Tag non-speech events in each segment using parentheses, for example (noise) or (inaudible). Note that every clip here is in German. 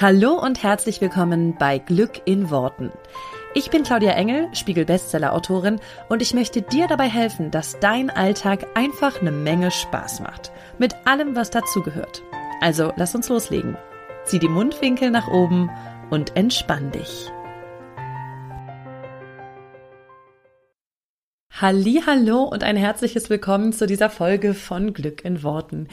Hallo und herzlich willkommen bei Glück in Worten. Ich bin Claudia Engel, Spiegel-Bestseller-Autorin und ich möchte dir dabei helfen, dass dein Alltag einfach eine Menge Spaß macht. Mit allem, was dazugehört. Also lass uns loslegen. Zieh die Mundwinkel nach oben und entspann dich. Hallo und ein herzliches Willkommen zu dieser Folge von Glück in Worten.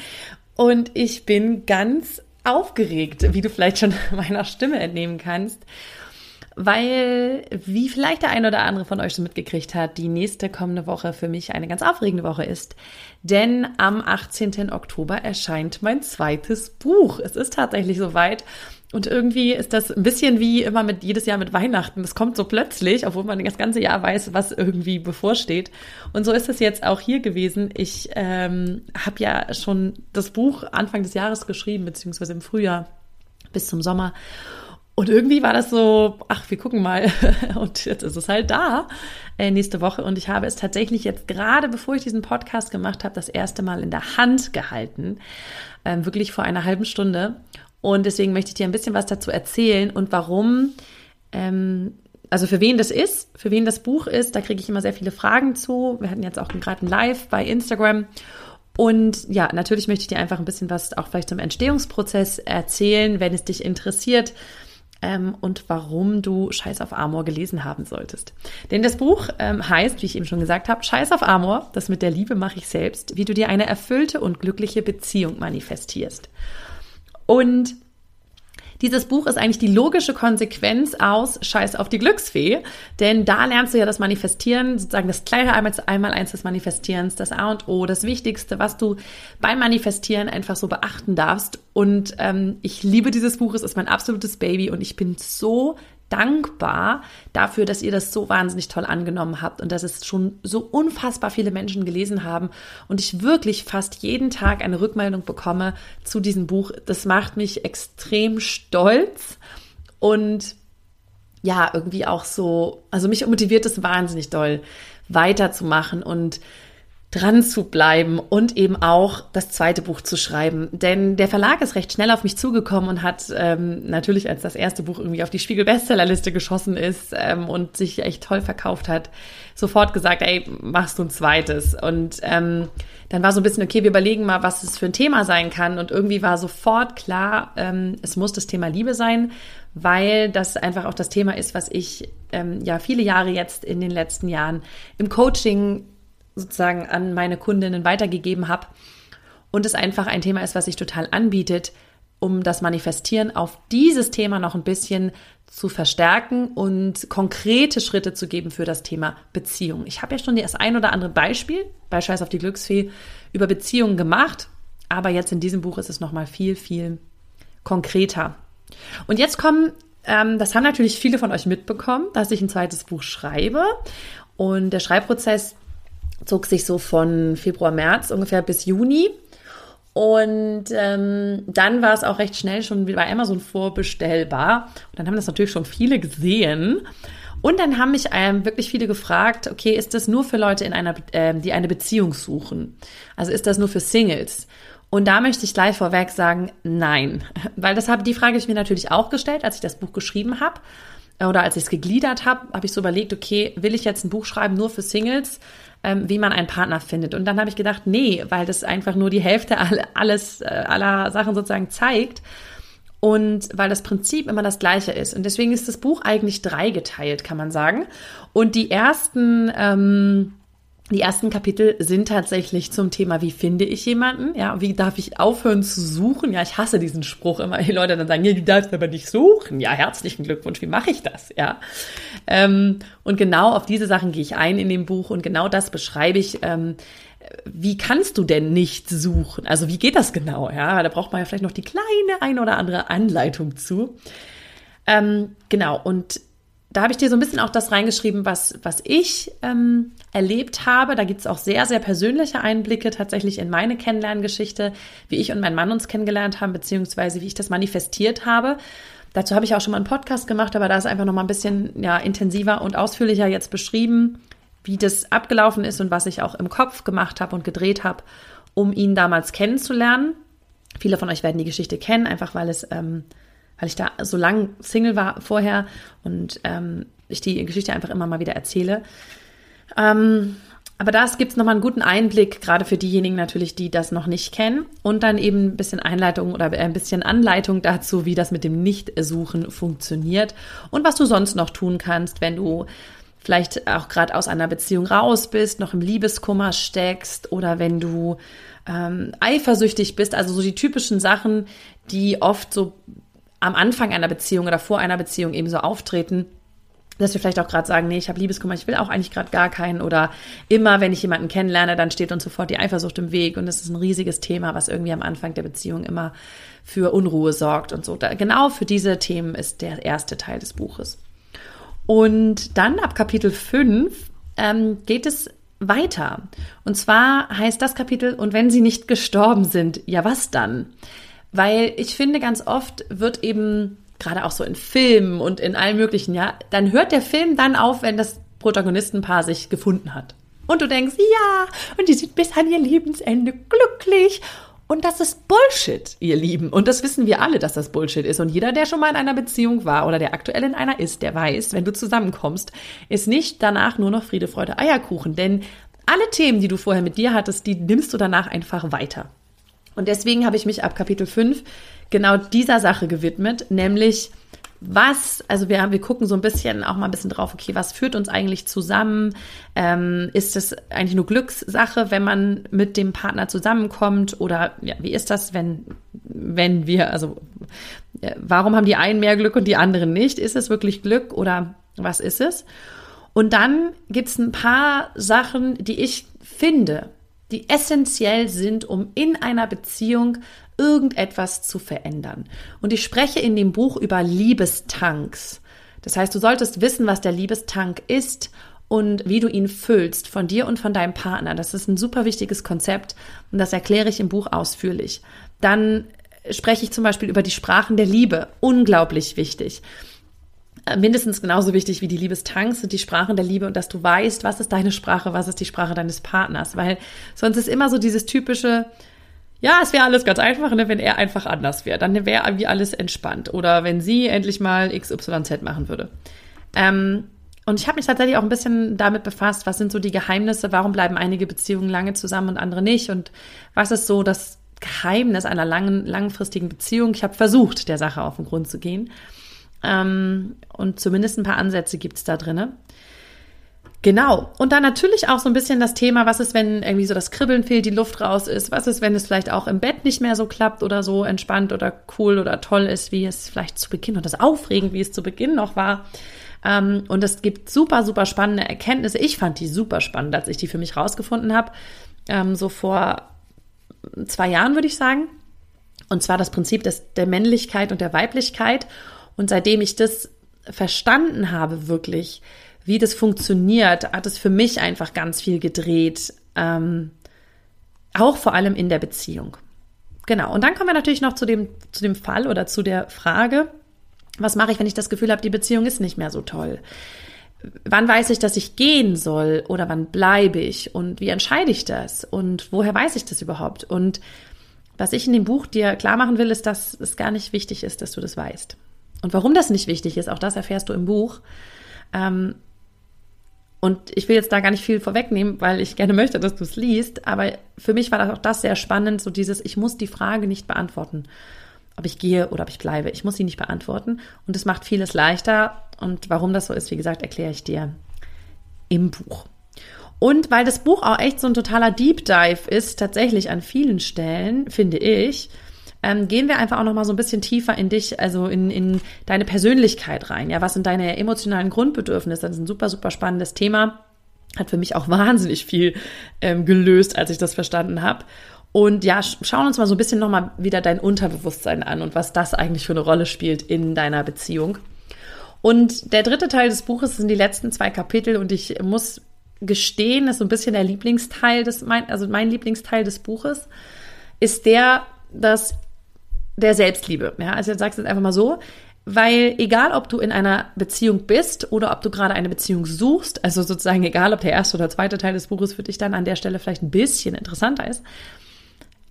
Und ich bin ganz aufgeregt, wie du vielleicht schon (laughs) meiner Stimme entnehmen kannst, weil, wie vielleicht der ein oder andere von euch schon mitgekriegt hat, die nächste kommende Woche für mich eine ganz aufregende Woche ist. Denn am 18. Oktober erscheint mein zweites Buch. Es ist tatsächlich soweit. Und irgendwie ist das ein bisschen wie immer mit jedes Jahr mit Weihnachten. Das kommt so plötzlich, obwohl man das ganze Jahr weiß, was irgendwie bevorsteht. Und so ist es jetzt auch hier gewesen. Ich ähm, habe ja schon das Buch Anfang des Jahres geschrieben, beziehungsweise im Frühjahr bis zum Sommer. Und irgendwie war das so, ach, wir gucken mal. (laughs) Und jetzt ist es halt da, äh, nächste Woche. Und ich habe es tatsächlich jetzt gerade, bevor ich diesen Podcast gemacht habe, das erste Mal in der Hand gehalten. Ähm, wirklich vor einer halben Stunde. Und deswegen möchte ich dir ein bisschen was dazu erzählen und warum, ähm, also für wen das ist, für wen das Buch ist. Da kriege ich immer sehr viele Fragen zu. Wir hatten jetzt auch gerade ein Live bei Instagram. Und ja, natürlich möchte ich dir einfach ein bisschen was auch vielleicht zum Entstehungsprozess erzählen, wenn es dich interessiert ähm, und warum du Scheiß auf Amor gelesen haben solltest. Denn das Buch ähm, heißt, wie ich eben schon gesagt habe, Scheiß auf Amor, das mit der Liebe mache ich selbst, wie du dir eine erfüllte und glückliche Beziehung manifestierst. Und dieses Buch ist eigentlich die logische Konsequenz aus Scheiß auf die Glücksfee, denn da lernst du ja das Manifestieren, sozusagen das kleine einmal, einmal eins des Manifestierens, das A und O, das Wichtigste, was du beim Manifestieren einfach so beachten darfst. Und ähm, ich liebe dieses Buch, es ist mein absolutes Baby und ich bin so dankbar dafür, dass ihr das so wahnsinnig toll angenommen habt und dass es schon so unfassbar viele Menschen gelesen haben und ich wirklich fast jeden Tag eine Rückmeldung bekomme zu diesem Buch. Das macht mich extrem stolz und ja, irgendwie auch so, also mich motiviert es wahnsinnig doll weiterzumachen und dran zu bleiben und eben auch das zweite Buch zu schreiben. Denn der Verlag ist recht schnell auf mich zugekommen und hat ähm, natürlich, als das erste Buch irgendwie auf die Spiegel-Bestsellerliste geschossen ist ähm, und sich echt toll verkauft hat, sofort gesagt, ey, machst du ein zweites. Und ähm, dann war so ein bisschen, okay, wir überlegen mal, was es für ein Thema sein kann. Und irgendwie war sofort klar, ähm, es muss das Thema Liebe sein, weil das einfach auch das Thema ist, was ich ähm, ja viele Jahre jetzt in den letzten Jahren im Coaching sozusagen an meine Kundinnen weitergegeben habe und es einfach ein Thema ist, was sich total anbietet, um das Manifestieren auf dieses Thema noch ein bisschen zu verstärken und konkrete Schritte zu geben für das Thema Beziehung. Ich habe ja schon das ein oder andere Beispiel bei Scheiß auf die Glücksfee über Beziehungen gemacht, aber jetzt in diesem Buch ist es noch mal viel viel konkreter. Und jetzt kommen ähm, das haben natürlich viele von euch mitbekommen, dass ich ein zweites Buch schreibe. Und der Schreibprozess zog sich so von Februar, März ungefähr bis Juni. Und ähm, dann war es auch recht schnell schon bei Amazon vorbestellbar. Und dann haben das natürlich schon viele gesehen. Und dann haben mich ähm, wirklich viele gefragt, okay, ist das nur für Leute, in einer, äh, die eine Beziehung suchen? Also ist das nur für Singles? Und da möchte ich gleich vorweg sagen, nein. (laughs) Weil das habe, die Frage habe ich mir natürlich auch gestellt, als ich das Buch geschrieben habe. Oder als ich es gegliedert habe, habe ich so überlegt, okay, will ich jetzt ein Buch schreiben nur für Singles? Ähm, wie man einen Partner findet. Und dann habe ich gedacht, nee, weil das einfach nur die Hälfte (laughs) alles, äh, aller Sachen sozusagen zeigt. Und weil das Prinzip immer das gleiche ist. Und deswegen ist das Buch eigentlich dreigeteilt, kann man sagen. Und die ersten ähm, die ersten Kapitel sind tatsächlich zum Thema, wie finde ich jemanden? Ja, wie darf ich aufhören zu suchen? Ja, ich hasse diesen Spruch immer. Die Leute dann sagen, ja, du darfst aber nicht suchen. Ja, herzlichen Glückwunsch. Wie mache ich das? Ja. Ähm, und genau auf diese Sachen gehe ich ein in dem Buch und genau das beschreibe ich. Ähm, wie kannst du denn nicht suchen? Also wie geht das genau? Ja, da braucht man ja vielleicht noch die kleine ein oder andere Anleitung zu. Ähm, genau. Und da habe ich dir so ein bisschen auch das reingeschrieben, was, was ich ähm, erlebt habe. Da gibt es auch sehr, sehr persönliche Einblicke tatsächlich in meine Kennenlerngeschichte, wie ich und mein Mann uns kennengelernt haben, beziehungsweise wie ich das manifestiert habe. Dazu habe ich auch schon mal einen Podcast gemacht, aber da ist einfach noch mal ein bisschen ja, intensiver und ausführlicher jetzt beschrieben, wie das abgelaufen ist und was ich auch im Kopf gemacht habe und gedreht habe, um ihn damals kennenzulernen. Viele von euch werden die Geschichte kennen, einfach weil es ähm, weil ich da so lang Single war vorher und ähm, ich die Geschichte einfach immer mal wieder erzähle. Ähm, aber das gibt es nochmal einen guten Einblick, gerade für diejenigen natürlich, die das noch nicht kennen. Und dann eben ein bisschen Einleitung oder ein bisschen Anleitung dazu, wie das mit dem Nichtsuchen funktioniert und was du sonst noch tun kannst, wenn du vielleicht auch gerade aus einer Beziehung raus bist, noch im Liebeskummer steckst oder wenn du ähm, eifersüchtig bist. Also so die typischen Sachen, die oft so am Anfang einer Beziehung oder vor einer Beziehung eben so auftreten dass wir vielleicht auch gerade sagen, nee, ich habe Liebeskummer, ich will auch eigentlich gerade gar keinen oder immer, wenn ich jemanden kennenlerne, dann steht uns sofort die Eifersucht im Weg und das ist ein riesiges Thema, was irgendwie am Anfang der Beziehung immer für Unruhe sorgt und so. Da, genau für diese Themen ist der erste Teil des Buches. Und dann ab Kapitel 5 ähm, geht es weiter. Und zwar heißt das Kapitel, und wenn sie nicht gestorben sind, ja was dann? Weil ich finde, ganz oft wird eben gerade auch so in Filmen und in allen möglichen, ja, dann hört der Film dann auf, wenn das Protagonistenpaar sich gefunden hat. Und du denkst, ja, und die sind bis an ihr Lebensende glücklich. Und das ist Bullshit, ihr Lieben. Und das wissen wir alle, dass das Bullshit ist. Und jeder, der schon mal in einer Beziehung war oder der aktuell in einer ist, der weiß, wenn du zusammenkommst, ist nicht danach nur noch Friede, Freude, Eierkuchen. Denn alle Themen, die du vorher mit dir hattest, die nimmst du danach einfach weiter. Und deswegen habe ich mich ab Kapitel 5 genau dieser Sache gewidmet, nämlich was, also wir, wir gucken so ein bisschen auch mal ein bisschen drauf, okay, was führt uns eigentlich zusammen? Ähm, ist es eigentlich nur Glückssache, wenn man mit dem Partner zusammenkommt? Oder ja, wie ist das, wenn, wenn wir, also äh, warum haben die einen mehr Glück und die anderen nicht? Ist es wirklich Glück oder was ist es? Und dann gibt es ein paar Sachen, die ich finde, die essentiell sind, um in einer Beziehung irgendetwas zu verändern. Und ich spreche in dem Buch über Liebestanks. Das heißt, du solltest wissen, was der Liebestank ist und wie du ihn füllst von dir und von deinem Partner. Das ist ein super wichtiges Konzept und das erkläre ich im Buch ausführlich. Dann spreche ich zum Beispiel über die Sprachen der Liebe. Unglaublich wichtig. Äh, mindestens genauso wichtig wie die Liebestanks sind die Sprachen der Liebe und dass du weißt, was ist deine Sprache, was ist die Sprache deines Partners. Weil sonst ist immer so dieses typische, ja, es wäre alles ganz einfach, ne, wenn er einfach anders wäre. Dann wäre irgendwie alles entspannt. Oder wenn sie endlich mal XYZ machen würde. Ähm, und ich habe mich tatsächlich auch ein bisschen damit befasst, was sind so die Geheimnisse, warum bleiben einige Beziehungen lange zusammen und andere nicht und was ist so das Geheimnis einer langen, langfristigen Beziehung. Ich habe versucht, der Sache auf den Grund zu gehen. Ähm, und zumindest ein paar Ansätze gibt's da drinne. Genau. Und dann natürlich auch so ein bisschen das Thema, was ist, wenn irgendwie so das Kribbeln fehlt, die Luft raus ist? Was ist, wenn es vielleicht auch im Bett nicht mehr so klappt oder so entspannt oder cool oder toll ist, wie es vielleicht zu Beginn und das aufregend, wie es zu Beginn noch war? Ähm, und es gibt super, super spannende Erkenntnisse. Ich fand die super spannend, als ich die für mich rausgefunden habe. Ähm, so vor zwei Jahren, würde ich sagen. Und zwar das Prinzip des, der Männlichkeit und der Weiblichkeit. Und seitdem ich das verstanden habe, wirklich, wie das funktioniert, hat es für mich einfach ganz viel gedreht. Ähm, auch vor allem in der Beziehung. Genau. Und dann kommen wir natürlich noch zu dem, zu dem Fall oder zu der Frage, was mache ich, wenn ich das Gefühl habe, die Beziehung ist nicht mehr so toll? Wann weiß ich, dass ich gehen soll oder wann bleibe ich und wie entscheide ich das und woher weiß ich das überhaupt? Und was ich in dem Buch dir klar machen will, ist, dass es gar nicht wichtig ist, dass du das weißt. Und warum das nicht wichtig ist, auch das erfährst du im Buch. Ähm, und ich will jetzt da gar nicht viel vorwegnehmen, weil ich gerne möchte, dass du es liest. Aber für mich war das auch das sehr spannend, so dieses, ich muss die Frage nicht beantworten, ob ich gehe oder ob ich bleibe. Ich muss sie nicht beantworten. Und es macht vieles leichter. Und warum das so ist, wie gesagt, erkläre ich dir im Buch. Und weil das Buch auch echt so ein totaler Deep Dive ist, tatsächlich an vielen Stellen, finde ich, ähm, gehen wir einfach auch noch mal so ein bisschen tiefer in dich, also in, in deine Persönlichkeit rein. Ja, was sind deine emotionalen Grundbedürfnisse? Das ist ein super, super spannendes Thema. Hat für mich auch (laughs) wahnsinnig viel ähm, gelöst, als ich das verstanden habe. Und ja, schauen uns mal so ein bisschen nochmal wieder dein Unterbewusstsein an und was das eigentlich für eine Rolle spielt in deiner Beziehung. Und der dritte Teil des Buches sind die letzten zwei Kapitel und ich muss gestehen, das ist so ein bisschen der Lieblingsteil des, mein, also mein Lieblingsteil des Buches, ist der, dass der Selbstliebe. Ja, also jetzt sagst du es einfach mal so, weil egal, ob du in einer Beziehung bist oder ob du gerade eine Beziehung suchst, also sozusagen egal, ob der erste oder zweite Teil des Buches für dich dann an der Stelle vielleicht ein bisschen interessanter ist,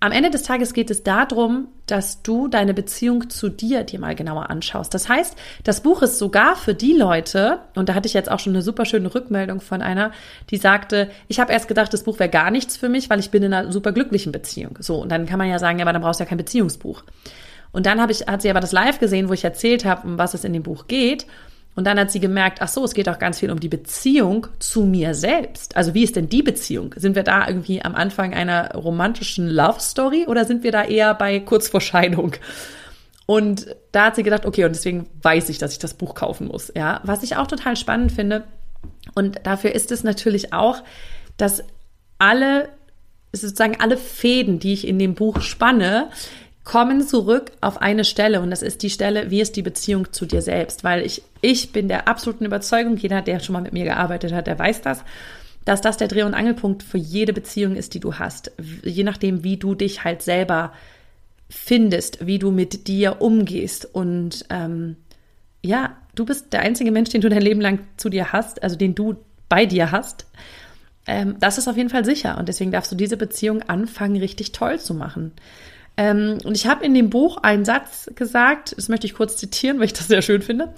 am Ende des Tages geht es darum, dass du deine Beziehung zu dir dir mal genauer anschaust. Das heißt, das Buch ist sogar für die Leute, und da hatte ich jetzt auch schon eine super schöne Rückmeldung von einer, die sagte, ich habe erst gedacht, das Buch wäre gar nichts für mich, weil ich bin in einer super glücklichen Beziehung. So, und dann kann man ja sagen, ja, aber dann brauchst du ja kein Beziehungsbuch. Und dann habe ich, hat sie aber das live gesehen, wo ich erzählt habe, um was es in dem Buch geht. Und dann hat sie gemerkt, ach so, es geht auch ganz viel um die Beziehung zu mir selbst. Also wie ist denn die Beziehung? Sind wir da irgendwie am Anfang einer romantischen Love Story oder sind wir da eher bei kurz vor Scheidung? Und da hat sie gedacht, okay, und deswegen weiß ich, dass ich das Buch kaufen muss. Ja, was ich auch total spannend finde. Und dafür ist es natürlich auch, dass alle, sozusagen alle Fäden, die ich in dem Buch spanne, kommen zurück auf eine Stelle und das ist die Stelle, wie ist die Beziehung zu dir selbst? Weil ich, ich bin der absoluten Überzeugung, jeder, der schon mal mit mir gearbeitet hat, der weiß das, dass das der Dreh- und Angelpunkt für jede Beziehung ist, die du hast. Je nachdem, wie du dich halt selber findest, wie du mit dir umgehst. Und ähm, ja, du bist der einzige Mensch, den du dein Leben lang zu dir hast, also den du bei dir hast. Ähm, das ist auf jeden Fall sicher. Und deswegen darfst du diese Beziehung anfangen, richtig toll zu machen. Ähm, und ich habe in dem Buch einen Satz gesagt, das möchte ich kurz zitieren, weil ich das sehr schön finde.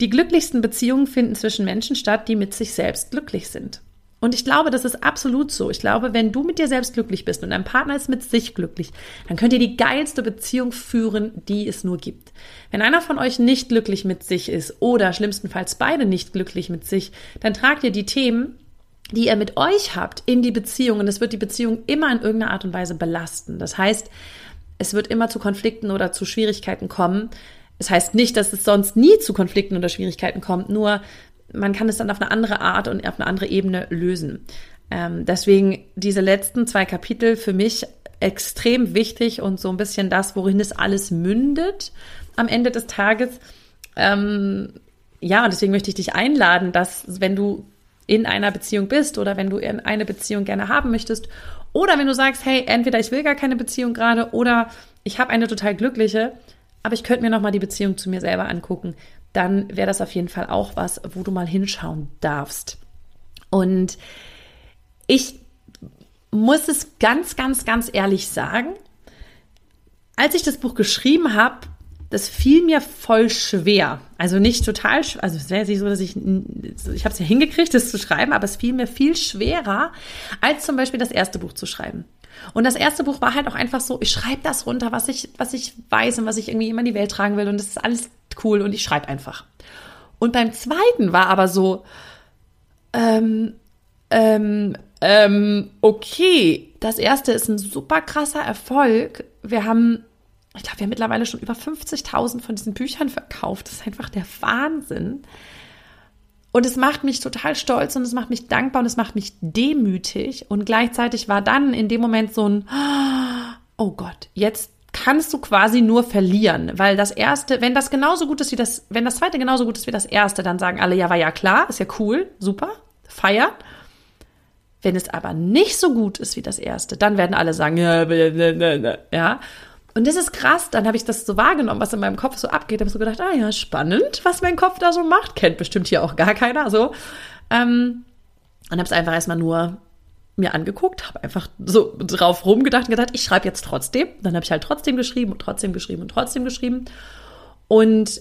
Die glücklichsten Beziehungen finden zwischen Menschen statt, die mit sich selbst glücklich sind. Und ich glaube, das ist absolut so. Ich glaube, wenn du mit dir selbst glücklich bist und dein Partner ist mit sich glücklich, dann könnt ihr die geilste Beziehung führen, die es nur gibt. Wenn einer von euch nicht glücklich mit sich ist oder schlimmstenfalls beide nicht glücklich mit sich, dann tragt ihr die Themen, die ihr mit euch habt, in die Beziehung und es wird die Beziehung immer in irgendeiner Art und Weise belasten. Das heißt, es wird immer zu Konflikten oder zu Schwierigkeiten kommen. Es heißt nicht, dass es sonst nie zu Konflikten oder Schwierigkeiten kommt, nur man kann es dann auf eine andere Art und auf eine andere Ebene lösen. Ähm, deswegen diese letzten zwei Kapitel für mich extrem wichtig und so ein bisschen das, worin es alles mündet am Ende des Tages. Ähm, ja, deswegen möchte ich dich einladen, dass wenn du in einer Beziehung bist oder wenn du in eine Beziehung gerne haben möchtest oder wenn du sagst, hey, entweder ich will gar keine Beziehung gerade oder ich habe eine total glückliche, aber ich könnte mir noch mal die Beziehung zu mir selber angucken, dann wäre das auf jeden Fall auch was, wo du mal hinschauen darfst. Und ich muss es ganz, ganz, ganz ehrlich sagen, als ich das Buch geschrieben habe, das fiel mir voll schwer. Also nicht total, also es wäre nicht so, dass ich, ich habe es ja hingekriegt, das zu schreiben, aber es fiel mir viel schwerer, als zum Beispiel das erste Buch zu schreiben. Und das erste Buch war halt auch einfach so, ich schreibe das runter, was ich, was ich weiß und was ich irgendwie immer in die Welt tragen will und das ist alles cool und ich schreibe einfach. Und beim zweiten war aber so, ähm, ähm, ähm, okay, das erste ist ein super krasser Erfolg. Wir haben ich glaube, wir haben mittlerweile schon über 50.000 von diesen Büchern verkauft. Das ist einfach der Wahnsinn. Und es macht mich total stolz und es macht mich dankbar und es macht mich demütig. Und gleichzeitig war dann in dem Moment so ein, oh Gott, jetzt kannst du quasi nur verlieren, weil das erste, wenn das genauso gut ist wie das, wenn das zweite genauso gut ist wie das erste, dann sagen alle, ja, war ja klar, ist ja cool, super, feiern. Wenn es aber nicht so gut ist wie das erste, dann werden alle sagen, ja, ja. Und das ist krass, dann habe ich das so wahrgenommen, was in meinem Kopf so abgeht. Habe so gedacht, ah ja, spannend, was mein Kopf da so macht. Kennt bestimmt hier auch gar keiner so. Ähm, und habe es einfach erstmal nur mir angeguckt, habe einfach so drauf rumgedacht und gedacht, ich schreibe jetzt trotzdem. Dann habe ich halt trotzdem geschrieben und trotzdem geschrieben und trotzdem geschrieben. Und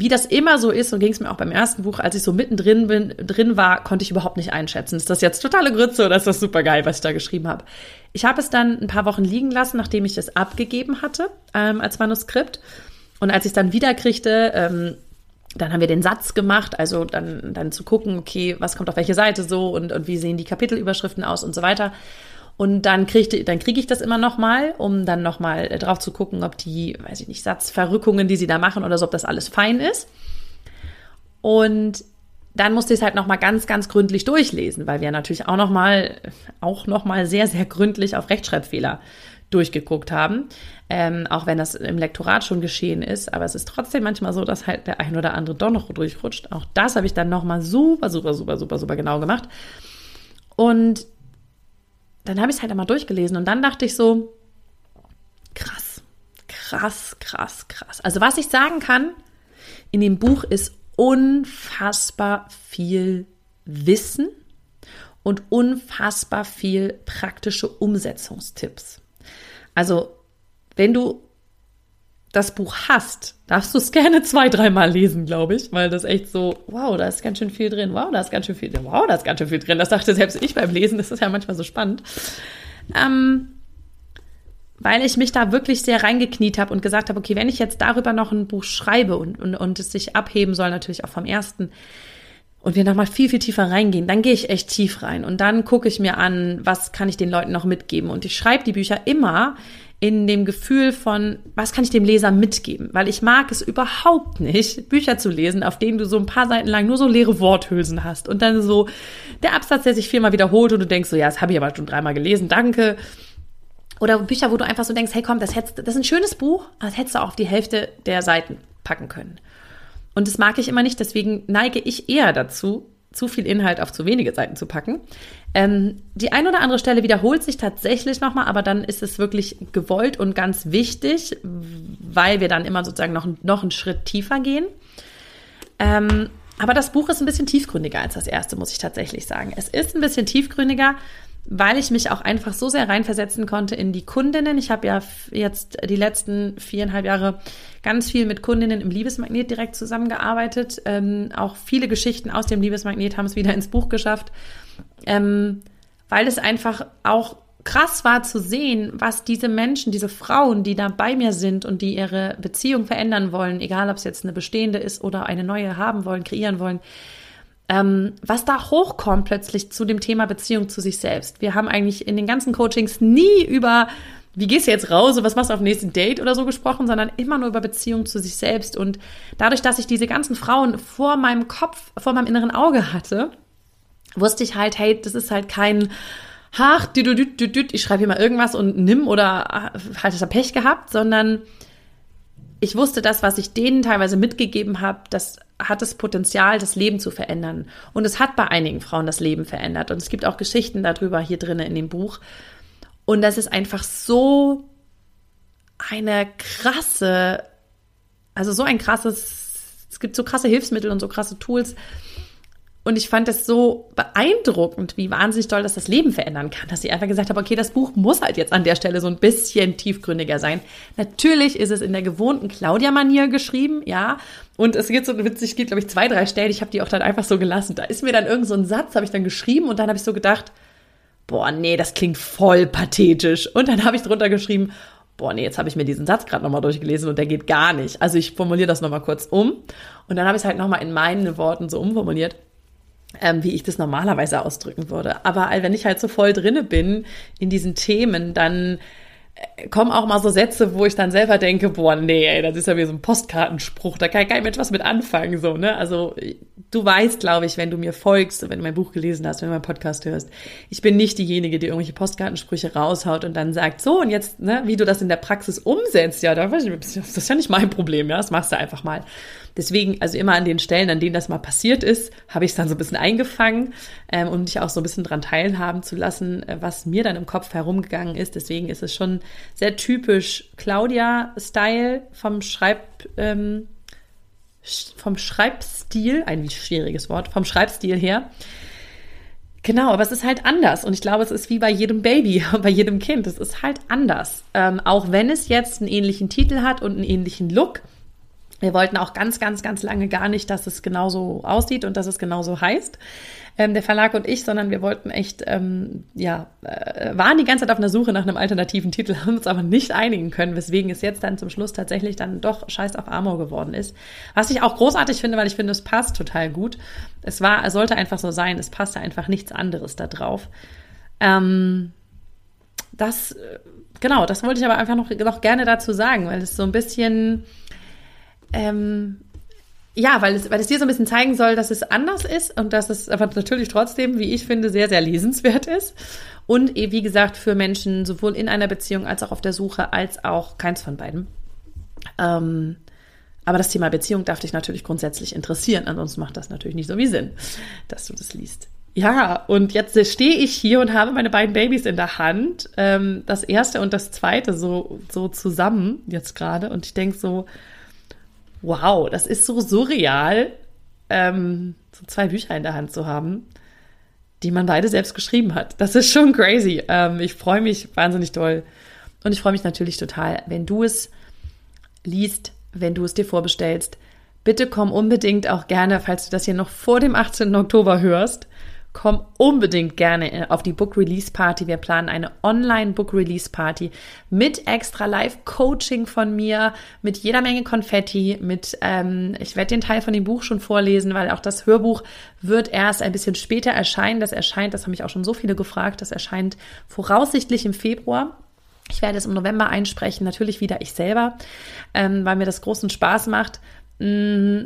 wie das immer so ist, so ging es mir auch beim ersten Buch, als ich so mittendrin bin, drin war, konnte ich überhaupt nicht einschätzen. Ist das jetzt totale Grütze oder ist das super geil, was ich da geschrieben habe? Ich habe es dann ein paar Wochen liegen lassen, nachdem ich es abgegeben hatte ähm, als Manuskript. Und als ich es dann wiederkriegte, ähm, dann haben wir den Satz gemacht, also dann, dann zu gucken, okay, was kommt auf welche Seite so und, und wie sehen die Kapitelüberschriften aus und so weiter. Und dann kriege dann krieg ich das immer noch mal, um dann noch mal äh, drauf zu gucken, ob die, weiß ich nicht, Satzverrückungen, die sie da machen oder so, ob das alles fein ist. Und dann musste ich es halt noch mal ganz, ganz gründlich durchlesen, weil wir natürlich auch noch mal, auch noch mal sehr, sehr gründlich auf Rechtschreibfehler durchgeguckt haben. Ähm, auch wenn das im Lektorat schon geschehen ist, aber es ist trotzdem manchmal so, dass halt der ein oder andere doch noch durchrutscht. Auch das habe ich dann noch mal super, super, super, super, super genau gemacht. Und dann habe ich es halt einmal durchgelesen und dann dachte ich so, krass, krass, krass, krass. Also was ich sagen kann, in dem Buch ist unfassbar viel Wissen und unfassbar viel praktische Umsetzungstipps. Also, wenn du das Buch hast, darfst du es gerne zwei, dreimal lesen, glaube ich, weil das echt so, wow, da ist ganz schön viel drin, wow, da ist ganz schön viel drin, wow, da ist ganz schön viel drin. Das dachte selbst ich beim Lesen, das ist ja manchmal so spannend. Ähm, weil ich mich da wirklich sehr reingekniet habe und gesagt habe, okay, wenn ich jetzt darüber noch ein Buch schreibe und, und, und es sich abheben soll, natürlich auch vom ersten, und wir nochmal viel, viel tiefer reingehen, dann gehe ich echt tief rein und dann gucke ich mir an, was kann ich den Leuten noch mitgeben. Und ich schreibe die Bücher immer in dem Gefühl von, was kann ich dem Leser mitgeben? Weil ich mag es überhaupt nicht, Bücher zu lesen, auf denen du so ein paar Seiten lang nur so leere Worthülsen hast und dann so der Absatz, der sich viermal wiederholt und du denkst so, ja, das habe ich aber schon dreimal gelesen, danke. Oder Bücher, wo du einfach so denkst, hey komm, das, hättest, das ist ein schönes Buch, aber das hättest du auch auf die Hälfte der Seiten packen können. Und das mag ich immer nicht, deswegen neige ich eher dazu, zu viel Inhalt auf zu wenige Seiten zu packen. Ähm, die ein oder andere Stelle wiederholt sich tatsächlich nochmal, aber dann ist es wirklich gewollt und ganz wichtig, weil wir dann immer sozusagen noch, noch einen Schritt tiefer gehen. Ähm, aber das Buch ist ein bisschen tiefgründiger als das erste, muss ich tatsächlich sagen. Es ist ein bisschen tiefgründiger, weil ich mich auch einfach so sehr reinversetzen konnte in die Kundinnen. Ich habe ja jetzt die letzten viereinhalb Jahre ganz viel mit Kundinnen im Liebesmagnet direkt zusammengearbeitet. Ähm, auch viele Geschichten aus dem Liebesmagnet haben es wieder ins Buch geschafft, ähm, weil es einfach auch krass war zu sehen, was diese Menschen, diese Frauen, die da bei mir sind und die ihre Beziehung verändern wollen, egal ob es jetzt eine bestehende ist oder eine neue haben wollen, kreieren wollen, ähm, was da hochkommt plötzlich zu dem Thema Beziehung zu sich selbst. Wir haben eigentlich in den ganzen Coachings nie über wie gehst du jetzt raus was machst du auf dem nächsten Date oder so gesprochen, sondern immer nur über Beziehung zu sich selbst. Und dadurch, dass ich diese ganzen Frauen vor meinem Kopf, vor meinem inneren Auge hatte, wusste ich halt, hey, das ist halt kein, ach, ich schreibe hier mal irgendwas und nimm oder halt das Pech gehabt, sondern ich wusste, das, was ich denen teilweise mitgegeben habe, das hat das Potenzial, das Leben zu verändern. Und es hat bei einigen Frauen das Leben verändert. Und es gibt auch Geschichten darüber hier drinnen in dem Buch. Und das ist einfach so eine krasse, also so ein krasses, es gibt so krasse Hilfsmittel und so krasse Tools, und ich fand es so beeindruckend, wie wahnsinnig toll das das Leben verändern kann, dass sie einfach gesagt haben, okay, das Buch muss halt jetzt an der Stelle so ein bisschen tiefgründiger sein. Natürlich ist es in der gewohnten Claudia-Manier geschrieben, ja. Und es geht so witzig, gibt, glaube ich, zwei, drei Stellen, ich habe die auch dann einfach so gelassen. Da ist mir dann irgend so ein Satz, habe ich dann geschrieben und dann habe ich so gedacht, boah, nee, das klingt voll pathetisch. Und dann habe ich drunter geschrieben, boah, nee, jetzt habe ich mir diesen Satz gerade nochmal durchgelesen und der geht gar nicht. Also ich formuliere das nochmal kurz um. Und dann habe ich es halt nochmal in meinen Worten so umformuliert ähm, wie ich das normalerweise ausdrücken würde. Aber wenn ich halt so voll drinne bin in diesen Themen, dann kommen auch mal so Sätze, wo ich dann selber denke, boah, nee, ey, das ist ja wie so ein Postkartenspruch, da kann kein Mensch was mit anfangen, so, ne? Also, du weißt, glaube ich, wenn du mir folgst, wenn du mein Buch gelesen hast, wenn du meinen Podcast hörst, ich bin nicht diejenige, die irgendwelche Postkartensprüche raushaut und dann sagt, so, und jetzt, ne, wie du das in der Praxis umsetzt, ja, da weiß ich, das ist ja nicht mein Problem, ja, das machst du einfach mal. Deswegen, also immer an den Stellen, an denen das mal passiert ist, habe ich es dann so ein bisschen eingefangen, ähm, um dich auch so ein bisschen dran teilhaben zu lassen, äh, was mir dann im Kopf herumgegangen ist. Deswegen ist es schon sehr typisch Claudia-Style vom Schreib, ähm, vom Schreibstil, ein schwieriges Wort, vom Schreibstil her. Genau, aber es ist halt anders. Und ich glaube, es ist wie bei jedem Baby, (laughs) bei jedem Kind. Es ist halt anders. Ähm, auch wenn es jetzt einen ähnlichen Titel hat und einen ähnlichen Look. Wir wollten auch ganz, ganz, ganz lange gar nicht, dass es genauso aussieht und dass es genauso heißt, ähm, der Verlag und ich, sondern wir wollten echt, ähm, ja, äh, waren die ganze Zeit auf einer Suche nach einem alternativen Titel, (laughs) haben uns aber nicht einigen können, weswegen es jetzt dann zum Schluss tatsächlich dann doch Scheiß auf Amor geworden ist. Was ich auch großartig finde, weil ich finde, es passt total gut. Es war, es sollte einfach so sein, es passte einfach nichts anderes da drauf. Ähm, das, äh, genau, das wollte ich aber einfach noch, noch gerne dazu sagen, weil es so ein bisschen, ähm, ja, weil es, weil es dir so ein bisschen zeigen soll, dass es anders ist und dass es aber natürlich trotzdem, wie ich finde, sehr, sehr lesenswert ist. Und wie gesagt, für Menschen sowohl in einer Beziehung als auch auf der Suche, als auch keins von beiden. Ähm, aber das Thema Beziehung darf dich natürlich grundsätzlich interessieren, ansonsten macht das natürlich nicht so wie Sinn, dass du das liest. Ja, und jetzt stehe ich hier und habe meine beiden Babys in der Hand, ähm, das erste und das zweite so, so zusammen jetzt gerade. Und ich denke so, wow, das ist so surreal, ähm, so zwei Bücher in der Hand zu haben, die man beide selbst geschrieben hat. Das ist schon crazy. Ähm, ich freue mich wahnsinnig doll, Und ich freue mich natürlich total, wenn du es liest, wenn du es dir vorbestellst. Bitte komm unbedingt auch gerne, falls du das hier noch vor dem 18. Oktober hörst, komm unbedingt gerne äh, auf die Book Release Party. Wir planen eine Online Book Release Party mit extra Live Coaching von mir, mit jeder Menge Konfetti, mit, ähm, ich werde den Teil von dem Buch schon vorlesen, weil auch das Hörbuch wird erst ein bisschen später erscheinen. Das erscheint, das haben mich auch schon so viele gefragt, das erscheint voraussichtlich im Februar. Ich werde es im November einsprechen, natürlich wieder ich selber, ähm, weil mir das großen Spaß macht. Mm,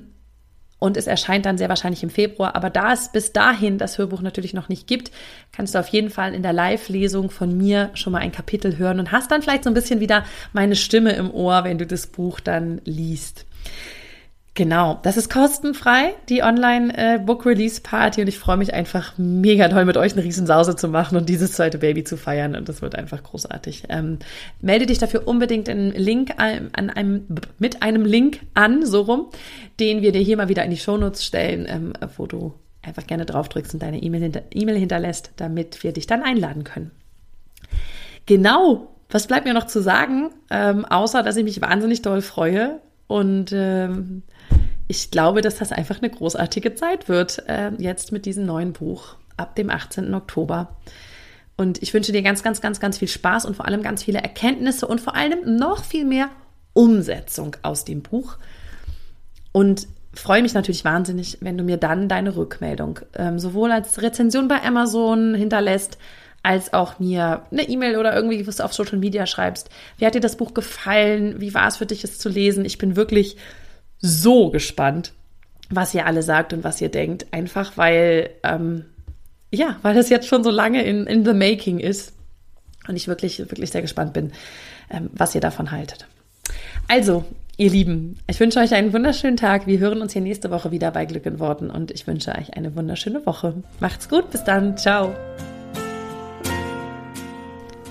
und es erscheint dann sehr wahrscheinlich im Februar. Aber da es bis dahin das Hörbuch natürlich noch nicht gibt, kannst du auf jeden Fall in der Live-Lesung von mir schon mal ein Kapitel hören und hast dann vielleicht so ein bisschen wieder meine Stimme im Ohr, wenn du das Buch dann liest. Genau, das ist kostenfrei, die Online-Book-Release-Party und ich freue mich einfach mega toll mit euch eine Riesensause zu machen und dieses zweite Baby zu feiern und das wird einfach großartig. Ähm, melde dich dafür unbedingt in Link an einem, mit einem Link an, so rum, den wir dir hier mal wieder in die Shownotes stellen, ähm, wo du einfach gerne drauf drückst und deine E-Mail hinter, e hinterlässt, damit wir dich dann einladen können. Genau, was bleibt mir noch zu sagen, ähm, außer dass ich mich wahnsinnig doll freue und ähm, ich glaube, dass das einfach eine großartige Zeit wird, äh, jetzt mit diesem neuen Buch ab dem 18. Oktober. Und ich wünsche dir ganz, ganz, ganz, ganz viel Spaß und vor allem ganz viele Erkenntnisse und vor allem noch viel mehr Umsetzung aus dem Buch. Und freue mich natürlich wahnsinnig, wenn du mir dann deine Rückmeldung ähm, sowohl als Rezension bei Amazon hinterlässt, als auch mir eine E-Mail oder irgendwie was auf Social Media schreibst. Wie hat dir das Buch gefallen? Wie war es für dich, es zu lesen? Ich bin wirklich so gespannt, was ihr alle sagt und was ihr denkt. Einfach weil, ähm, ja, weil das jetzt schon so lange in, in the making ist. Und ich wirklich, wirklich sehr gespannt bin, ähm, was ihr davon haltet. Also, ihr Lieben, ich wünsche euch einen wunderschönen Tag. Wir hören uns hier nächste Woche wieder bei Glück in Worten und ich wünsche euch eine wunderschöne Woche. Macht's gut, bis dann. Ciao.